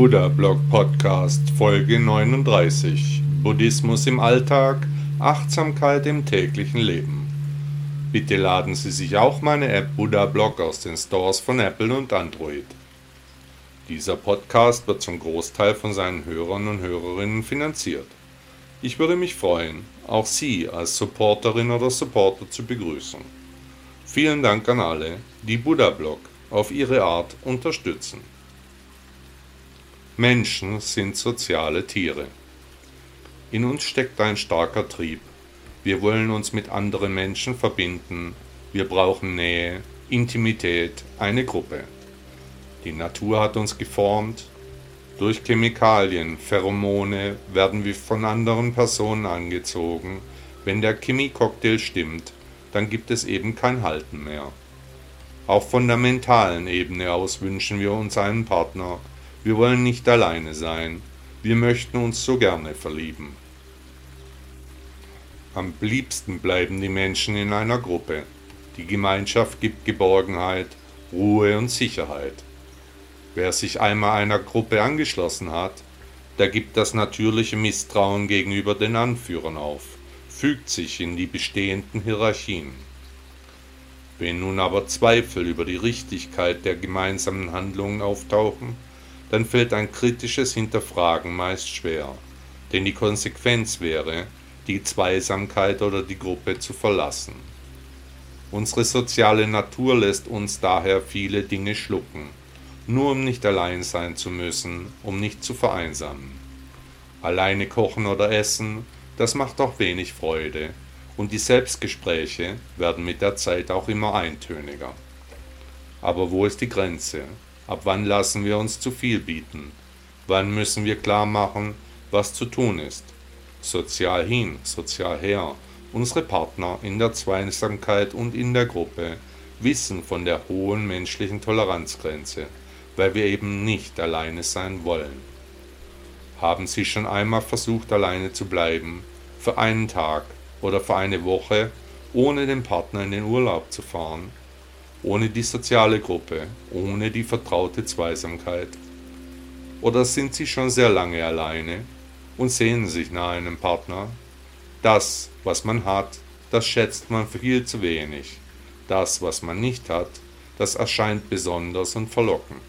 Buddha Blog Podcast Folge 39 Buddhismus im Alltag, Achtsamkeit im täglichen Leben. Bitte laden Sie sich auch meine App Buddha Blog aus den Stores von Apple und Android. Dieser Podcast wird zum Großteil von seinen Hörern und Hörerinnen finanziert. Ich würde mich freuen, auch Sie als Supporterin oder Supporter zu begrüßen. Vielen Dank an alle, die Buddha Blog auf ihre Art unterstützen. Menschen sind soziale Tiere. In uns steckt ein starker Trieb. Wir wollen uns mit anderen Menschen verbinden. Wir brauchen Nähe, Intimität, eine Gruppe. Die Natur hat uns geformt. Durch Chemikalien, Pheromone werden wir von anderen Personen angezogen. Wenn der Chemiecocktail stimmt, dann gibt es eben kein Halten mehr. Auch von der mentalen Ebene aus wünschen wir uns einen Partner, wir wollen nicht alleine sein. Wir möchten uns so gerne verlieben. Am liebsten bleiben die Menschen in einer Gruppe. Die Gemeinschaft gibt Geborgenheit, Ruhe und Sicherheit. Wer sich einmal einer Gruppe angeschlossen hat, der gibt das natürliche Misstrauen gegenüber den Anführern auf, fügt sich in die bestehenden Hierarchien. Wenn nun aber Zweifel über die Richtigkeit der gemeinsamen Handlungen auftauchen, dann fällt ein kritisches Hinterfragen meist schwer, denn die Konsequenz wäre, die Zweisamkeit oder die Gruppe zu verlassen. Unsere soziale Natur lässt uns daher viele Dinge schlucken, nur um nicht allein sein zu müssen, um nicht zu vereinsamen. Alleine kochen oder essen, das macht auch wenig Freude, und die Selbstgespräche werden mit der Zeit auch immer eintöniger. Aber wo ist die Grenze? Ab wann lassen wir uns zu viel bieten? Wann müssen wir klar machen, was zu tun ist? Sozial hin, sozial her. Unsere Partner in der Zweisamkeit und in der Gruppe wissen von der hohen menschlichen Toleranzgrenze, weil wir eben nicht alleine sein wollen. Haben Sie schon einmal versucht, alleine zu bleiben, für einen Tag oder für eine Woche, ohne den Partner in den Urlaub zu fahren? Ohne die soziale Gruppe, ohne die vertraute Zweisamkeit? Oder sind sie schon sehr lange alleine und sehnen sich nach einem Partner? Das, was man hat, das schätzt man viel zu wenig. Das, was man nicht hat, das erscheint besonders und verlockend.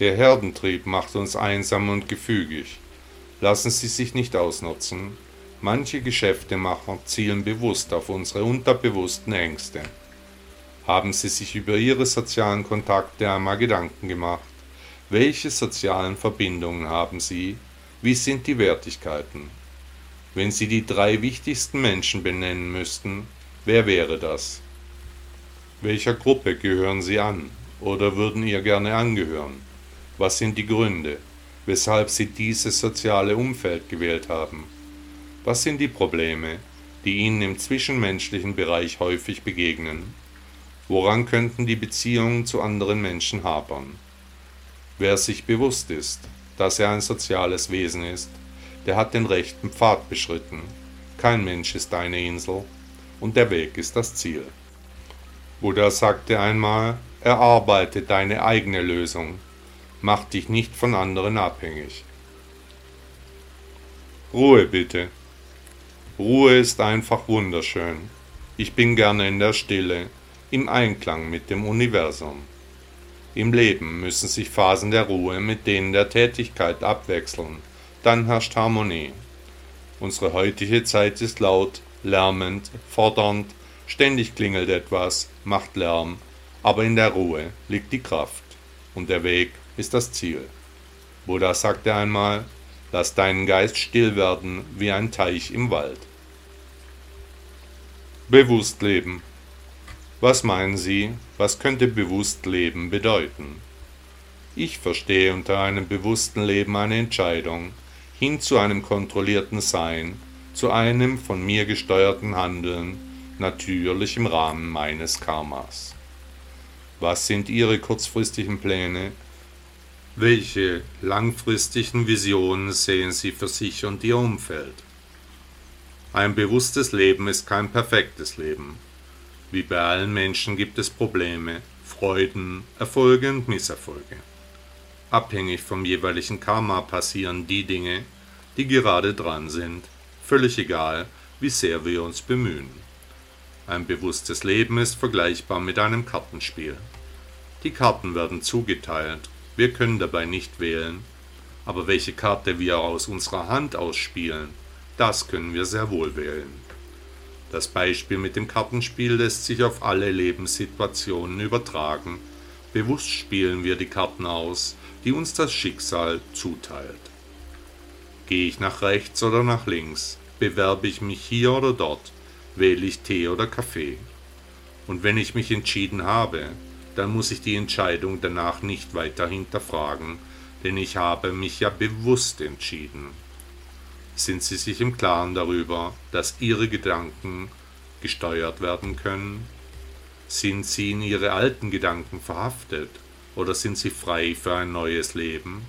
Der Herdentrieb macht uns einsam und gefügig. Lassen Sie sich nicht ausnutzen. Manche Geschäftemacher zielen bewusst auf unsere unterbewussten Ängste. Haben Sie sich über Ihre sozialen Kontakte einmal Gedanken gemacht? Welche sozialen Verbindungen haben Sie? Wie sind die Wertigkeiten? Wenn Sie die drei wichtigsten Menschen benennen müssten, wer wäre das? Welcher Gruppe gehören Sie an oder würden ihr gerne angehören? Was sind die Gründe, weshalb Sie dieses soziale Umfeld gewählt haben? Was sind die Probleme, die Ihnen im zwischenmenschlichen Bereich häufig begegnen? Woran könnten die Beziehungen zu anderen Menschen hapern? Wer sich bewusst ist, dass er ein soziales Wesen ist, der hat den rechten Pfad beschritten. Kein Mensch ist eine Insel und der Weg ist das Ziel. Buddha sagte einmal, erarbeite deine eigene Lösung, mach dich nicht von anderen abhängig. Ruhe bitte. Ruhe ist einfach wunderschön. Ich bin gerne in der Stille, im Einklang mit dem Universum. Im Leben müssen sich Phasen der Ruhe mit denen der Tätigkeit abwechseln, dann herrscht Harmonie. Unsere heutige Zeit ist laut, lärmend, fordernd, ständig klingelt etwas, macht Lärm, aber in der Ruhe liegt die Kraft und der Weg ist das Ziel. Buddha sagte einmal, lass deinen Geist still werden wie ein Teich im Wald. Bewusst leben was meinen Sie, was könnte bewusst Leben bedeuten? Ich verstehe unter einem bewussten Leben eine Entscheidung hin zu einem kontrollierten Sein, zu einem von mir gesteuerten Handeln, natürlich im Rahmen meines Karmas. Was sind Ihre kurzfristigen Pläne? Welche langfristigen Visionen sehen Sie für sich und Ihr Umfeld? Ein bewusstes Leben ist kein perfektes Leben. Wie bei allen Menschen gibt es Probleme, Freuden, Erfolge und Misserfolge. Abhängig vom jeweiligen Karma passieren die Dinge, die gerade dran sind, völlig egal, wie sehr wir uns bemühen. Ein bewusstes Leben ist vergleichbar mit einem Kartenspiel. Die Karten werden zugeteilt, wir können dabei nicht wählen, aber welche Karte wir aus unserer Hand ausspielen, das können wir sehr wohl wählen. Das Beispiel mit dem Kartenspiel lässt sich auf alle Lebenssituationen übertragen. Bewusst spielen wir die Karten aus, die uns das Schicksal zuteilt. Gehe ich nach rechts oder nach links? Bewerbe ich mich hier oder dort? Wähle ich Tee oder Kaffee? Und wenn ich mich entschieden habe, dann muss ich die Entscheidung danach nicht weiter hinterfragen, denn ich habe mich ja bewusst entschieden sind sie sich im Klaren darüber, dass ihre Gedanken gesteuert werden können? Sind sie in ihre alten Gedanken verhaftet oder sind sie frei für ein neues Leben?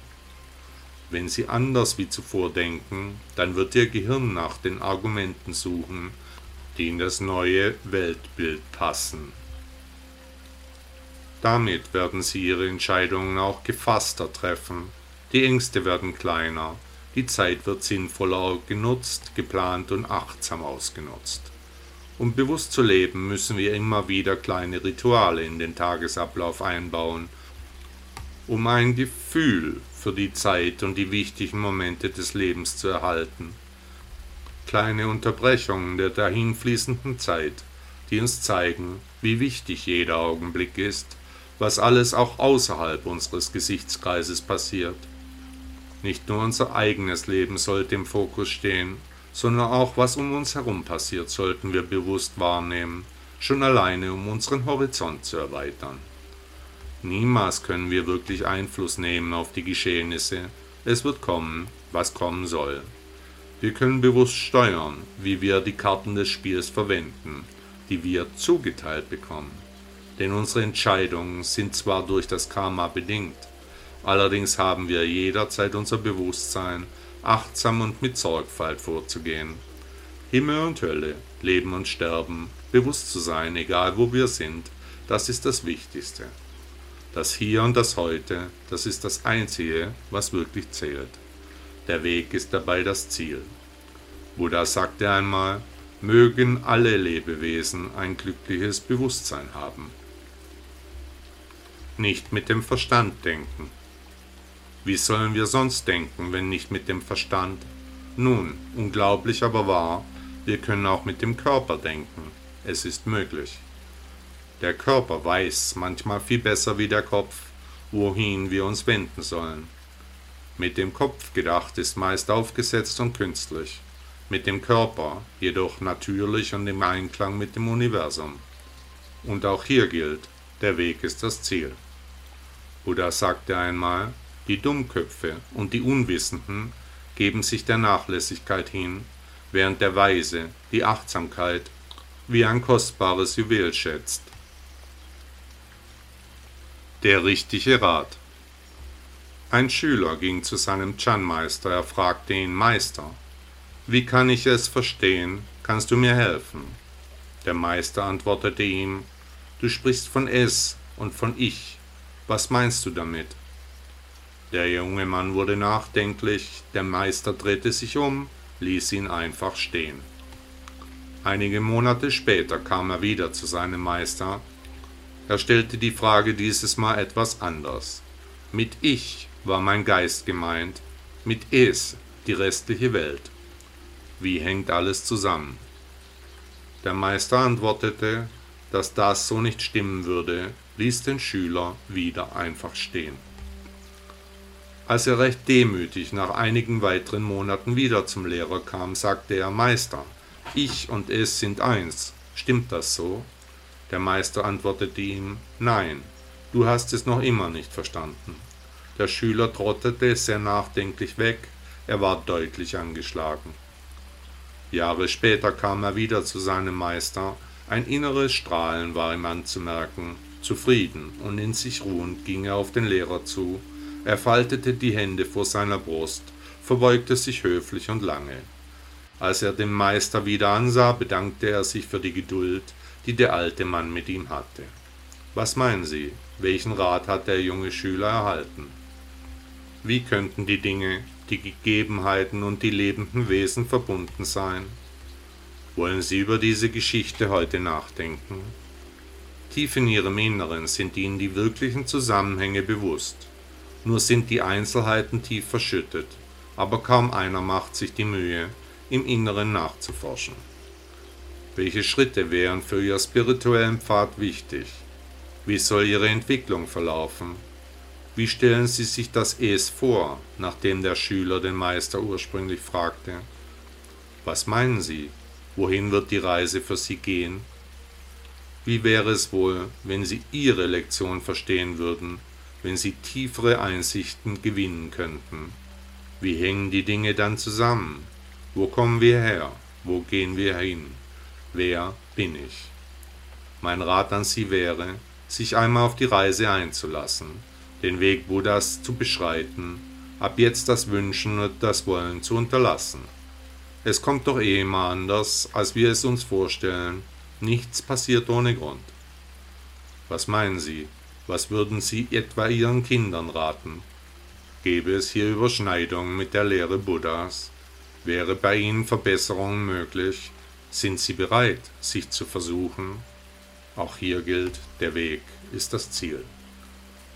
Wenn sie anders wie zuvor denken, dann wird ihr Gehirn nach den Argumenten suchen, die in das neue Weltbild passen. Damit werden sie ihre Entscheidungen auch gefasster treffen, die Ängste werden kleiner, die Zeit wird sinnvoller genutzt, geplant und achtsam ausgenutzt. Um bewusst zu leben, müssen wir immer wieder kleine Rituale in den Tagesablauf einbauen, um ein Gefühl für die Zeit und die wichtigen Momente des Lebens zu erhalten. Kleine Unterbrechungen der dahinfließenden Zeit, die uns zeigen, wie wichtig jeder Augenblick ist, was alles auch außerhalb unseres Gesichtskreises passiert. Nicht nur unser eigenes Leben sollte im Fokus stehen, sondern auch was um uns herum passiert, sollten wir bewusst wahrnehmen, schon alleine um unseren Horizont zu erweitern. Niemals können wir wirklich Einfluss nehmen auf die Geschehnisse, es wird kommen, was kommen soll. Wir können bewusst steuern, wie wir die Karten des Spiels verwenden, die wir zugeteilt bekommen. Denn unsere Entscheidungen sind zwar durch das Karma bedingt, Allerdings haben wir jederzeit unser Bewusstsein, achtsam und mit Sorgfalt vorzugehen. Himmel und Hölle, Leben und Sterben, bewusst zu sein, egal wo wir sind, das ist das Wichtigste. Das Hier und das Heute, das ist das Einzige, was wirklich zählt. Der Weg ist dabei das Ziel. Buddha sagte einmal, mögen alle Lebewesen ein glückliches Bewusstsein haben. Nicht mit dem Verstand denken, wie sollen wir sonst denken, wenn nicht mit dem Verstand? Nun, unglaublich aber wahr, wir können auch mit dem Körper denken. Es ist möglich. Der Körper weiß manchmal viel besser wie der Kopf, wohin wir uns wenden sollen. Mit dem Kopf gedacht ist meist aufgesetzt und künstlich, mit dem Körper jedoch natürlich und im Einklang mit dem Universum. Und auch hier gilt, der Weg ist das Ziel. Buddha sagte einmal, die Dummköpfe und die Unwissenden geben sich der Nachlässigkeit hin, während der Weise die Achtsamkeit wie ein kostbares Juwel schätzt. Der richtige Rat Ein Schüler ging zu seinem Chan-Meister, er fragte ihn, Meister, wie kann ich es verstehen, kannst du mir helfen? Der Meister antwortete ihm, du sprichst von es und von ich, was meinst du damit? Der junge Mann wurde nachdenklich, der Meister drehte sich um, ließ ihn einfach stehen. Einige Monate später kam er wieder zu seinem Meister. Er stellte die Frage dieses Mal etwas anders. Mit Ich war mein Geist gemeint, mit Es die restliche Welt. Wie hängt alles zusammen? Der Meister antwortete, dass das so nicht stimmen würde, ließ den Schüler wieder einfach stehen. Als er recht demütig nach einigen weiteren Monaten wieder zum Lehrer kam, sagte er Meister, ich und es sind eins. Stimmt das so? Der Meister antwortete ihm Nein, du hast es noch immer nicht verstanden. Der Schüler trottete sehr nachdenklich weg, er war deutlich angeschlagen. Jahre später kam er wieder zu seinem Meister, ein inneres Strahlen war ihm anzumerken, zufrieden und in sich ruhend ging er auf den Lehrer zu er faltete die Hände vor seiner Brust, verbeugte sich höflich und lange. Als er den Meister wieder ansah, bedankte er sich für die Geduld, die der alte Mann mit ihm hatte. Was meinen Sie, welchen Rat hat der junge Schüler erhalten? Wie könnten die Dinge, die Gegebenheiten und die lebenden Wesen verbunden sein? Wollen Sie über diese Geschichte heute nachdenken? Tief in Ihrem Inneren sind Ihnen die wirklichen Zusammenhänge bewusst, nur sind die Einzelheiten tief verschüttet, aber kaum einer macht sich die Mühe, im Inneren nachzuforschen. Welche Schritte wären für Ihr spirituellen Pfad wichtig? Wie soll Ihre Entwicklung verlaufen? Wie stellen Sie sich das Es vor, nachdem der Schüler den Meister ursprünglich fragte? Was meinen Sie? Wohin wird die Reise für Sie gehen? Wie wäre es wohl, wenn Sie Ihre Lektion verstehen würden, wenn Sie tiefere Einsichten gewinnen könnten? Wie hängen die Dinge dann zusammen? Wo kommen wir her? Wo gehen wir hin? Wer bin ich? Mein Rat an Sie wäre, sich einmal auf die Reise einzulassen, den Weg Buddhas zu beschreiten, ab jetzt das Wünschen und das Wollen zu unterlassen. Es kommt doch eh immer anders, als wir es uns vorstellen. Nichts passiert ohne Grund. Was meinen Sie? Was würden Sie etwa Ihren Kindern raten? Gäbe es hier Überschneidungen mit der Lehre Buddhas? Wäre bei Ihnen Verbesserung möglich? Sind Sie bereit, sich zu versuchen? Auch hier gilt, der Weg ist das Ziel.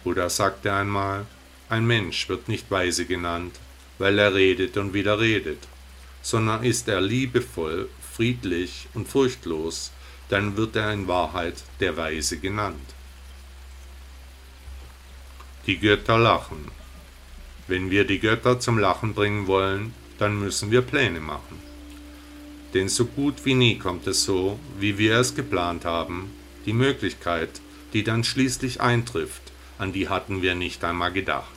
Buddha sagte einmal, ein Mensch wird nicht weise genannt, weil er redet und wieder redet, sondern ist er liebevoll, friedlich und furchtlos, dann wird er in Wahrheit der Weise genannt. Die Götter lachen. Wenn wir die Götter zum Lachen bringen wollen, dann müssen wir Pläne machen. Denn so gut wie nie kommt es so, wie wir es geplant haben. Die Möglichkeit, die dann schließlich eintrifft, an die hatten wir nicht einmal gedacht.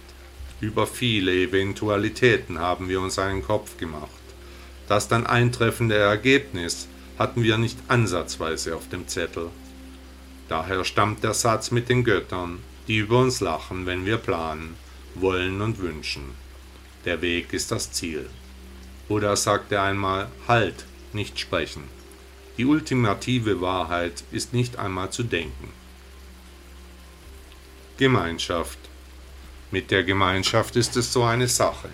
Über viele Eventualitäten haben wir uns einen Kopf gemacht. Das dann eintreffende Ergebnis hatten wir nicht ansatzweise auf dem Zettel. Daher stammt der Satz mit den Göttern, die über uns lachen, wenn wir planen, wollen und wünschen. Der Weg ist das Ziel. Buddha sagte einmal, Halt, nicht sprechen. Die ultimative Wahrheit ist nicht einmal zu denken. Gemeinschaft. Mit der Gemeinschaft ist es so eine Sache.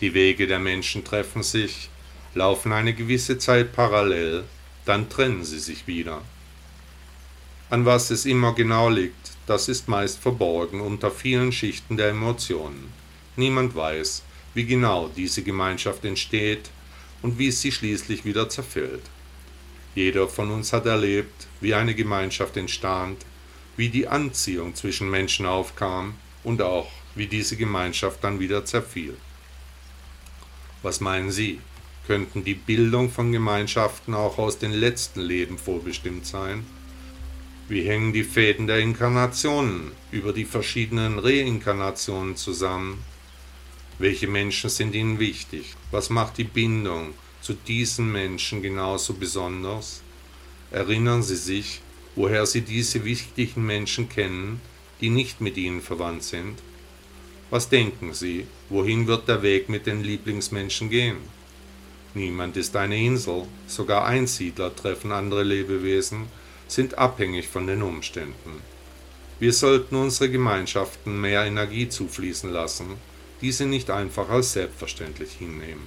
Die Wege der Menschen treffen sich, laufen eine gewisse Zeit parallel, dann trennen sie sich wieder. An was es immer genau liegt, das ist meist verborgen unter vielen Schichten der Emotionen. Niemand weiß, wie genau diese Gemeinschaft entsteht und wie sie schließlich wieder zerfällt. Jeder von uns hat erlebt, wie eine Gemeinschaft entstand, wie die Anziehung zwischen Menschen aufkam und auch wie diese Gemeinschaft dann wieder zerfiel. Was meinen Sie? Könnten die Bildung von Gemeinschaften auch aus den letzten Leben vorbestimmt sein? Wie hängen die Fäden der Inkarnationen über die verschiedenen Reinkarnationen zusammen? Welche Menschen sind Ihnen wichtig? Was macht die Bindung zu diesen Menschen genauso besonders? Erinnern Sie sich, woher Sie diese wichtigen Menschen kennen, die nicht mit Ihnen verwandt sind? Was denken Sie, wohin wird der Weg mit den Lieblingsmenschen gehen? Niemand ist eine Insel, sogar Einsiedler treffen andere Lebewesen, sind abhängig von den Umständen. Wir sollten unsere Gemeinschaften mehr Energie zufließen lassen, diese nicht einfach als selbstverständlich hinnehmen.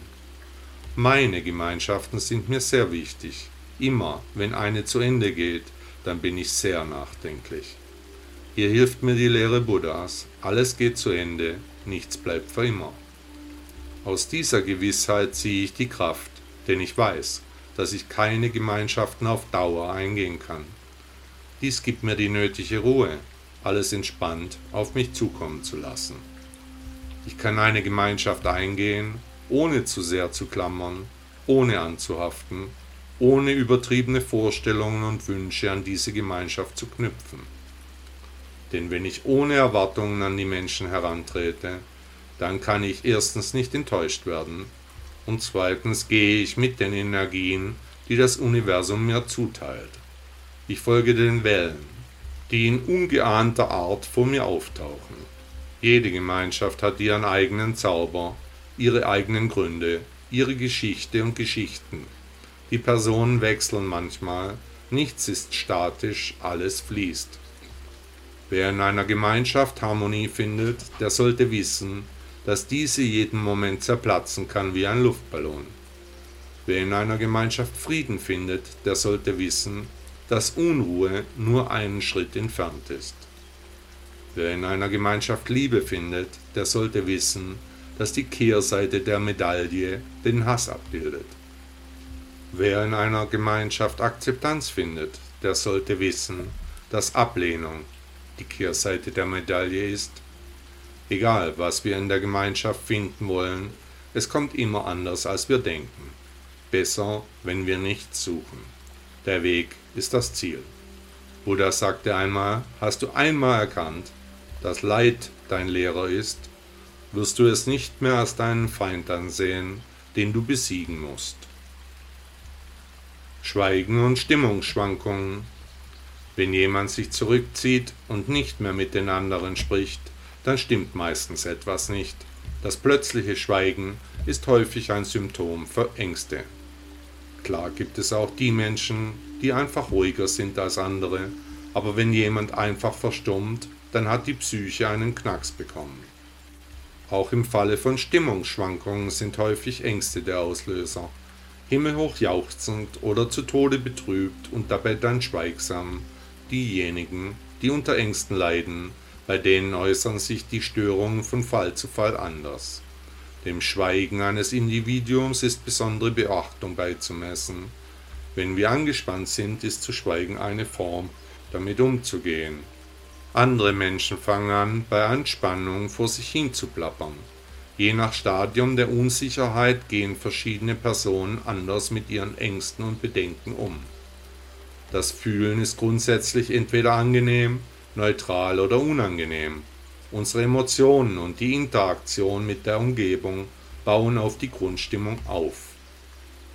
Meine Gemeinschaften sind mir sehr wichtig. Immer, wenn eine zu Ende geht, dann bin ich sehr nachdenklich. Hier hilft mir die Lehre Buddhas, alles geht zu Ende, nichts bleibt für immer. Aus dieser Gewissheit ziehe ich die Kraft, denn ich weiß, dass ich keine Gemeinschaften auf Dauer eingehen kann. Dies gibt mir die nötige Ruhe, alles entspannt auf mich zukommen zu lassen. Ich kann eine Gemeinschaft eingehen, ohne zu sehr zu klammern, ohne anzuhaften, ohne übertriebene Vorstellungen und Wünsche an diese Gemeinschaft zu knüpfen. Denn wenn ich ohne Erwartungen an die Menschen herantrete, dann kann ich erstens nicht enttäuscht werden und zweitens gehe ich mit den Energien, die das Universum mir zuteilt. Ich folge den Wellen, die in ungeahnter Art vor mir auftauchen. Jede Gemeinschaft hat ihren eigenen Zauber, ihre eigenen Gründe, ihre Geschichte und Geschichten. Die Personen wechseln manchmal, nichts ist statisch, alles fließt. Wer in einer Gemeinschaft Harmonie findet, der sollte wissen, dass diese jeden Moment zerplatzen kann wie ein Luftballon. Wer in einer Gemeinschaft Frieden findet, der sollte wissen, dass Unruhe nur einen Schritt entfernt ist. Wer in einer Gemeinschaft Liebe findet, der sollte wissen, dass die Kehrseite der Medaille den Hass abbildet. Wer in einer Gemeinschaft Akzeptanz findet, der sollte wissen, dass Ablehnung die Kehrseite der Medaille ist. Egal, was wir in der Gemeinschaft finden wollen, es kommt immer anders, als wir denken. Besser, wenn wir nichts suchen. Der Weg ist das Ziel. Buddha sagte einmal, hast du einmal erkannt, dass Leid dein Lehrer ist, wirst du es nicht mehr als deinen Feind ansehen, den du besiegen musst. Schweigen und Stimmungsschwankungen. Wenn jemand sich zurückzieht und nicht mehr mit den anderen spricht, dann stimmt meistens etwas nicht. Das plötzliche Schweigen ist häufig ein Symptom für Ängste. Klar gibt es auch die Menschen, die einfach ruhiger sind als andere, aber wenn jemand einfach verstummt, dann hat die Psyche einen Knacks bekommen. Auch im Falle von Stimmungsschwankungen sind häufig Ängste der Auslöser himmelhoch jauchzend oder zu Tode betrübt und dabei dann schweigsam, diejenigen, die unter Ängsten leiden, bei denen äußern sich die Störungen von Fall zu Fall anders. Dem Schweigen eines Individuums ist besondere Beachtung beizumessen. Wenn wir angespannt sind, ist zu schweigen eine Form, damit umzugehen. Andere Menschen fangen an, bei Anspannung vor sich hin zu plappern. Je nach Stadium der Unsicherheit gehen verschiedene Personen anders mit ihren Ängsten und Bedenken um. Das Fühlen ist grundsätzlich entweder angenehm, neutral oder unangenehm. Unsere Emotionen und die Interaktion mit der Umgebung bauen auf die Grundstimmung auf.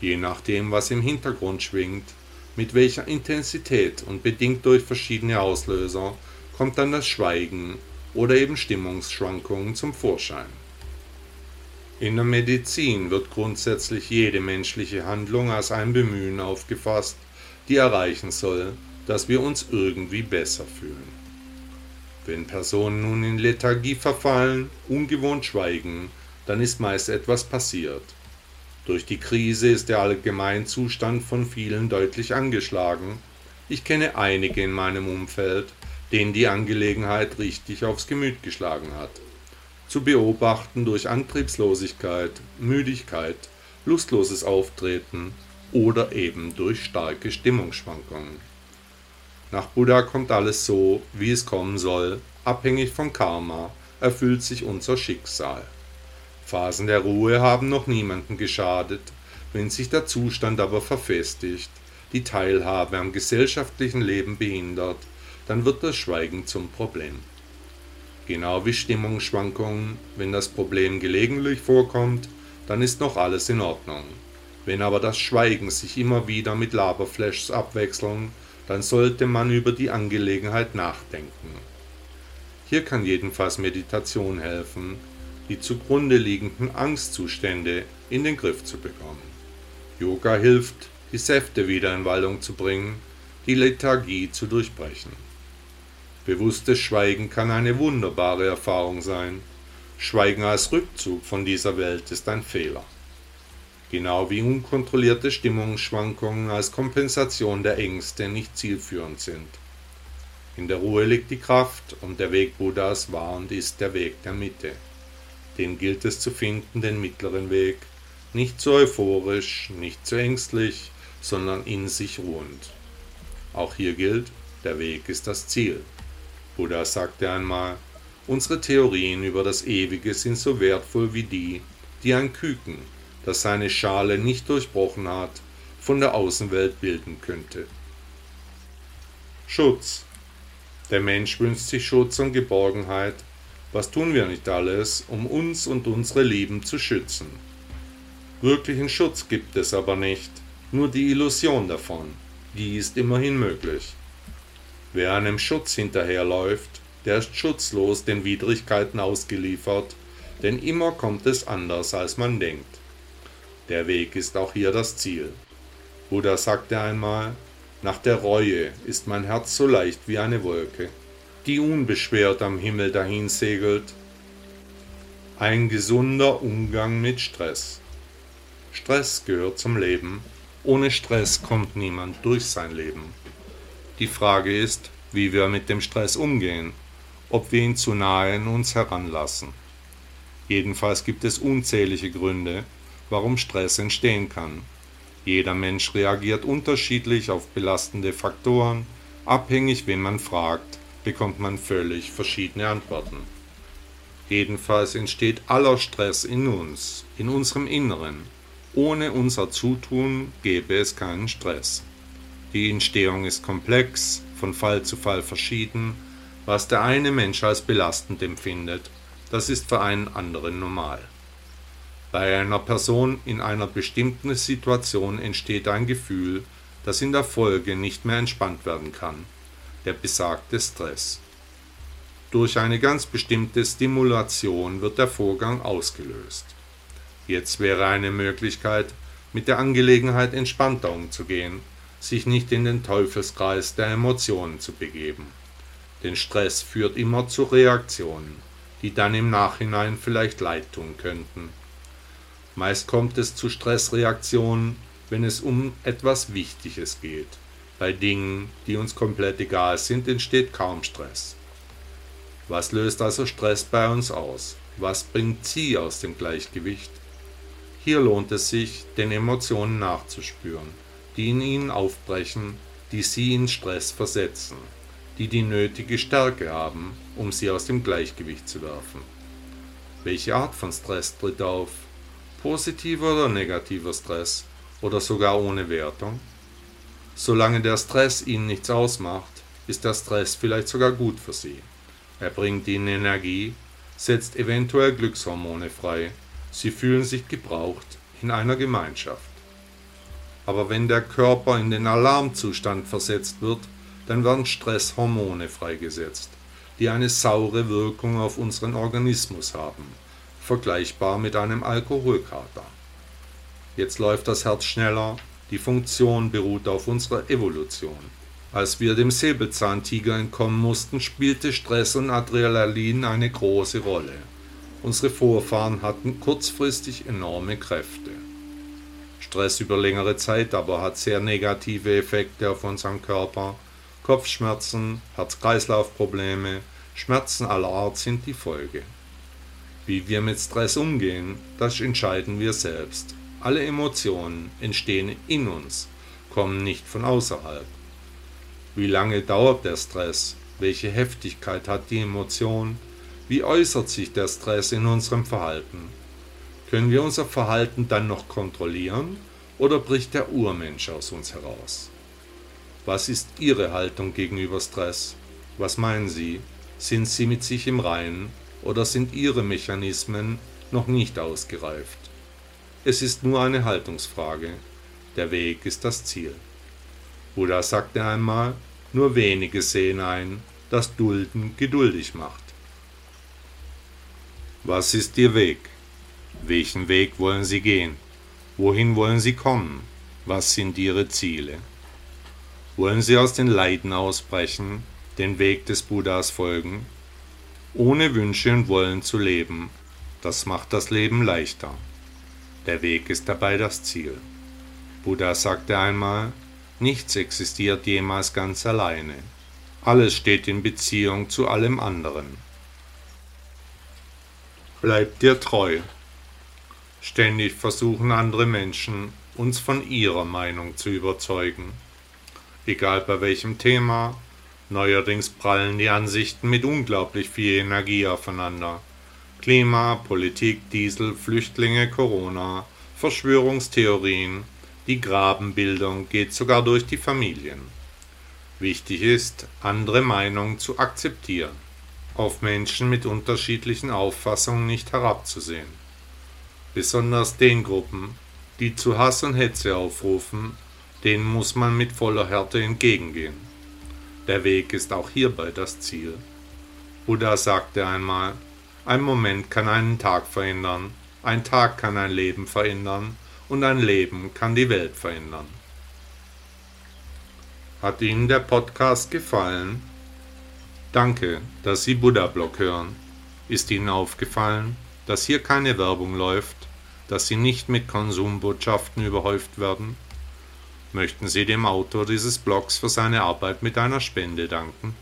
Je nachdem, was im Hintergrund schwingt, mit welcher Intensität und bedingt durch verschiedene Auslöser, kommt dann das Schweigen oder eben Stimmungsschwankungen zum Vorschein. In der Medizin wird grundsätzlich jede menschliche Handlung als ein Bemühen aufgefasst, die erreichen soll, dass wir uns irgendwie besser fühlen. Wenn Personen nun in Lethargie verfallen, ungewohnt schweigen, dann ist meist etwas passiert. Durch die Krise ist der Allgemeinzustand von vielen deutlich angeschlagen. Ich kenne einige in meinem Umfeld, denen die Angelegenheit richtig aufs Gemüt geschlagen hat zu beobachten durch Antriebslosigkeit, Müdigkeit, lustloses Auftreten oder eben durch starke Stimmungsschwankungen. Nach Buddha kommt alles so, wie es kommen soll, abhängig vom Karma erfüllt sich unser Schicksal. Phasen der Ruhe haben noch niemanden geschadet, wenn sich der Zustand aber verfestigt, die Teilhabe am gesellschaftlichen Leben behindert, dann wird das Schweigen zum Problem genau wie Stimmungsschwankungen. Wenn das Problem gelegentlich vorkommt, dann ist noch alles in Ordnung. Wenn aber das Schweigen sich immer wieder mit Laberflashs abwechseln, dann sollte man über die Angelegenheit nachdenken. Hier kann jedenfalls Meditation helfen, die zugrunde liegenden Angstzustände in den Griff zu bekommen. Yoga hilft, die Säfte wieder in Wallung zu bringen, die Lethargie zu durchbrechen. Bewusstes Schweigen kann eine wunderbare Erfahrung sein. Schweigen als Rückzug von dieser Welt ist ein Fehler. Genau wie unkontrollierte Stimmungsschwankungen als Kompensation der Ängste nicht zielführend sind. In der Ruhe liegt die Kraft und der Weg Buddhas war und ist der Weg der Mitte. Den gilt es zu finden, den mittleren Weg, nicht zu euphorisch, nicht zu ängstlich, sondern in sich ruhend. Auch hier gilt, der Weg ist das Ziel. Buddha sagte einmal, unsere Theorien über das Ewige sind so wertvoll wie die, die ein Küken, das seine Schale nicht durchbrochen hat, von der Außenwelt bilden könnte. Schutz. Der Mensch wünscht sich Schutz und Geborgenheit. Was tun wir nicht alles, um uns und unsere Lieben zu schützen? Wirklichen Schutz gibt es aber nicht, nur die Illusion davon. Die ist immerhin möglich. Wer einem Schutz hinterherläuft, der ist schutzlos den Widrigkeiten ausgeliefert, denn immer kommt es anders, als man denkt. Der Weg ist auch hier das Ziel. Buddha sagte einmal, nach der Reue ist mein Herz so leicht wie eine Wolke, die unbeschwert am Himmel dahinsegelt. Ein gesunder Umgang mit Stress. Stress gehört zum Leben. Ohne Stress kommt niemand durch sein Leben. Die Frage ist, wie wir mit dem Stress umgehen, ob wir ihn zu nahe an uns heranlassen. Jedenfalls gibt es unzählige Gründe, warum Stress entstehen kann. Jeder Mensch reagiert unterschiedlich auf belastende Faktoren, abhängig wen man fragt, bekommt man völlig verschiedene Antworten. Jedenfalls entsteht aller Stress in uns, in unserem Inneren. Ohne unser Zutun gäbe es keinen Stress. Die Entstehung ist komplex, von Fall zu Fall verschieden. Was der eine Mensch als belastend empfindet, das ist für einen anderen normal. Bei einer Person in einer bestimmten Situation entsteht ein Gefühl, das in der Folge nicht mehr entspannt werden kann, der besagte Stress. Durch eine ganz bestimmte Stimulation wird der Vorgang ausgelöst. Jetzt wäre eine Möglichkeit, mit der Angelegenheit entspannter umzugehen, sich nicht in den Teufelskreis der Emotionen zu begeben. Denn Stress führt immer zu Reaktionen, die dann im Nachhinein vielleicht leid tun könnten. Meist kommt es zu Stressreaktionen, wenn es um etwas Wichtiges geht. Bei Dingen, die uns komplett egal sind, entsteht kaum Stress. Was löst also Stress bei uns aus? Was bringt sie aus dem Gleichgewicht? Hier lohnt es sich, den Emotionen nachzuspüren, die in ihnen aufbrechen, die sie in Stress versetzen, die die nötige Stärke haben, um sie aus dem Gleichgewicht zu werfen. Welche Art von Stress tritt auf? Positiver oder negativer Stress? Oder sogar ohne Wertung? Solange der Stress ihnen nichts ausmacht, ist der Stress vielleicht sogar gut für sie. Er bringt ihnen Energie, setzt eventuell Glückshormone frei. Sie fühlen sich gebraucht in einer Gemeinschaft. Aber wenn der Körper in den Alarmzustand versetzt wird, dann werden Stresshormone freigesetzt, die eine saure Wirkung auf unseren Organismus haben, vergleichbar mit einem Alkoholkater. Jetzt läuft das Herz schneller, die Funktion beruht auf unserer Evolution. Als wir dem Säbelzahntiger entkommen mussten, spielte Stress und Adrenalin eine große Rolle. Unsere Vorfahren hatten kurzfristig enorme Kräfte. Stress über längere Zeit aber hat sehr negative Effekte auf unseren Körper. Kopfschmerzen, Herz-Kreislauf-Probleme, Schmerzen aller Art sind die Folge. Wie wir mit Stress umgehen, das entscheiden wir selbst. Alle Emotionen entstehen in uns, kommen nicht von außerhalb. Wie lange dauert der Stress? Welche Heftigkeit hat die Emotion? Wie äußert sich der Stress in unserem Verhalten? Können wir unser Verhalten dann noch kontrollieren oder bricht der Urmensch aus uns heraus? Was ist Ihre Haltung gegenüber Stress? Was meinen Sie? Sind Sie mit sich im Reinen oder sind Ihre Mechanismen noch nicht ausgereift? Es ist nur eine Haltungsfrage. Der Weg ist das Ziel. Buddha sagte einmal, nur wenige sehen ein, dass Dulden geduldig macht. Was ist Ihr Weg? Welchen Weg wollen Sie gehen? Wohin wollen Sie kommen? Was sind Ihre Ziele? Wollen Sie aus den Leiden ausbrechen, den Weg des Buddhas folgen? Ohne Wünsche und Wollen zu leben, das macht das Leben leichter. Der Weg ist dabei das Ziel. Buddha sagte einmal, Nichts existiert jemals ganz alleine. Alles steht in Beziehung zu allem anderen. Bleib dir treu. Ständig versuchen andere Menschen, uns von ihrer Meinung zu überzeugen. Egal bei welchem Thema, neuerdings prallen die Ansichten mit unglaublich viel Energie aufeinander. Klima, Politik, Diesel, Flüchtlinge, Corona, Verschwörungstheorien, die Grabenbildung geht sogar durch die Familien. Wichtig ist, andere Meinungen zu akzeptieren, auf Menschen mit unterschiedlichen Auffassungen nicht herabzusehen. Besonders den Gruppen, die zu Hass und Hetze aufrufen, denen muss man mit voller Härte entgegengehen. Der Weg ist auch hierbei das Ziel. Buddha sagte einmal, ein Moment kann einen Tag verändern, ein Tag kann ein Leben verändern und ein Leben kann die Welt verändern. Hat Ihnen der Podcast gefallen? Danke, dass Sie Buddha Blog hören. Ist Ihnen aufgefallen, dass hier keine Werbung läuft, dass Sie nicht mit Konsumbotschaften überhäuft werden? Möchten Sie dem Autor dieses Blogs für seine Arbeit mit einer Spende danken?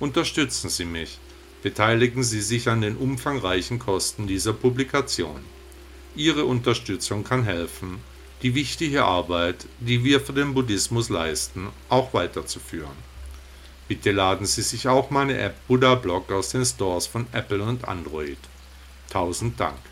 Unterstützen Sie mich, beteiligen Sie sich an den umfangreichen Kosten dieser Publikation. Ihre Unterstützung kann helfen, die wichtige Arbeit, die wir für den Buddhismus leisten, auch weiterzuführen. Bitte laden Sie sich auch meine App Buddha Blog aus den Stores von Apple und Android. Tausend Dank.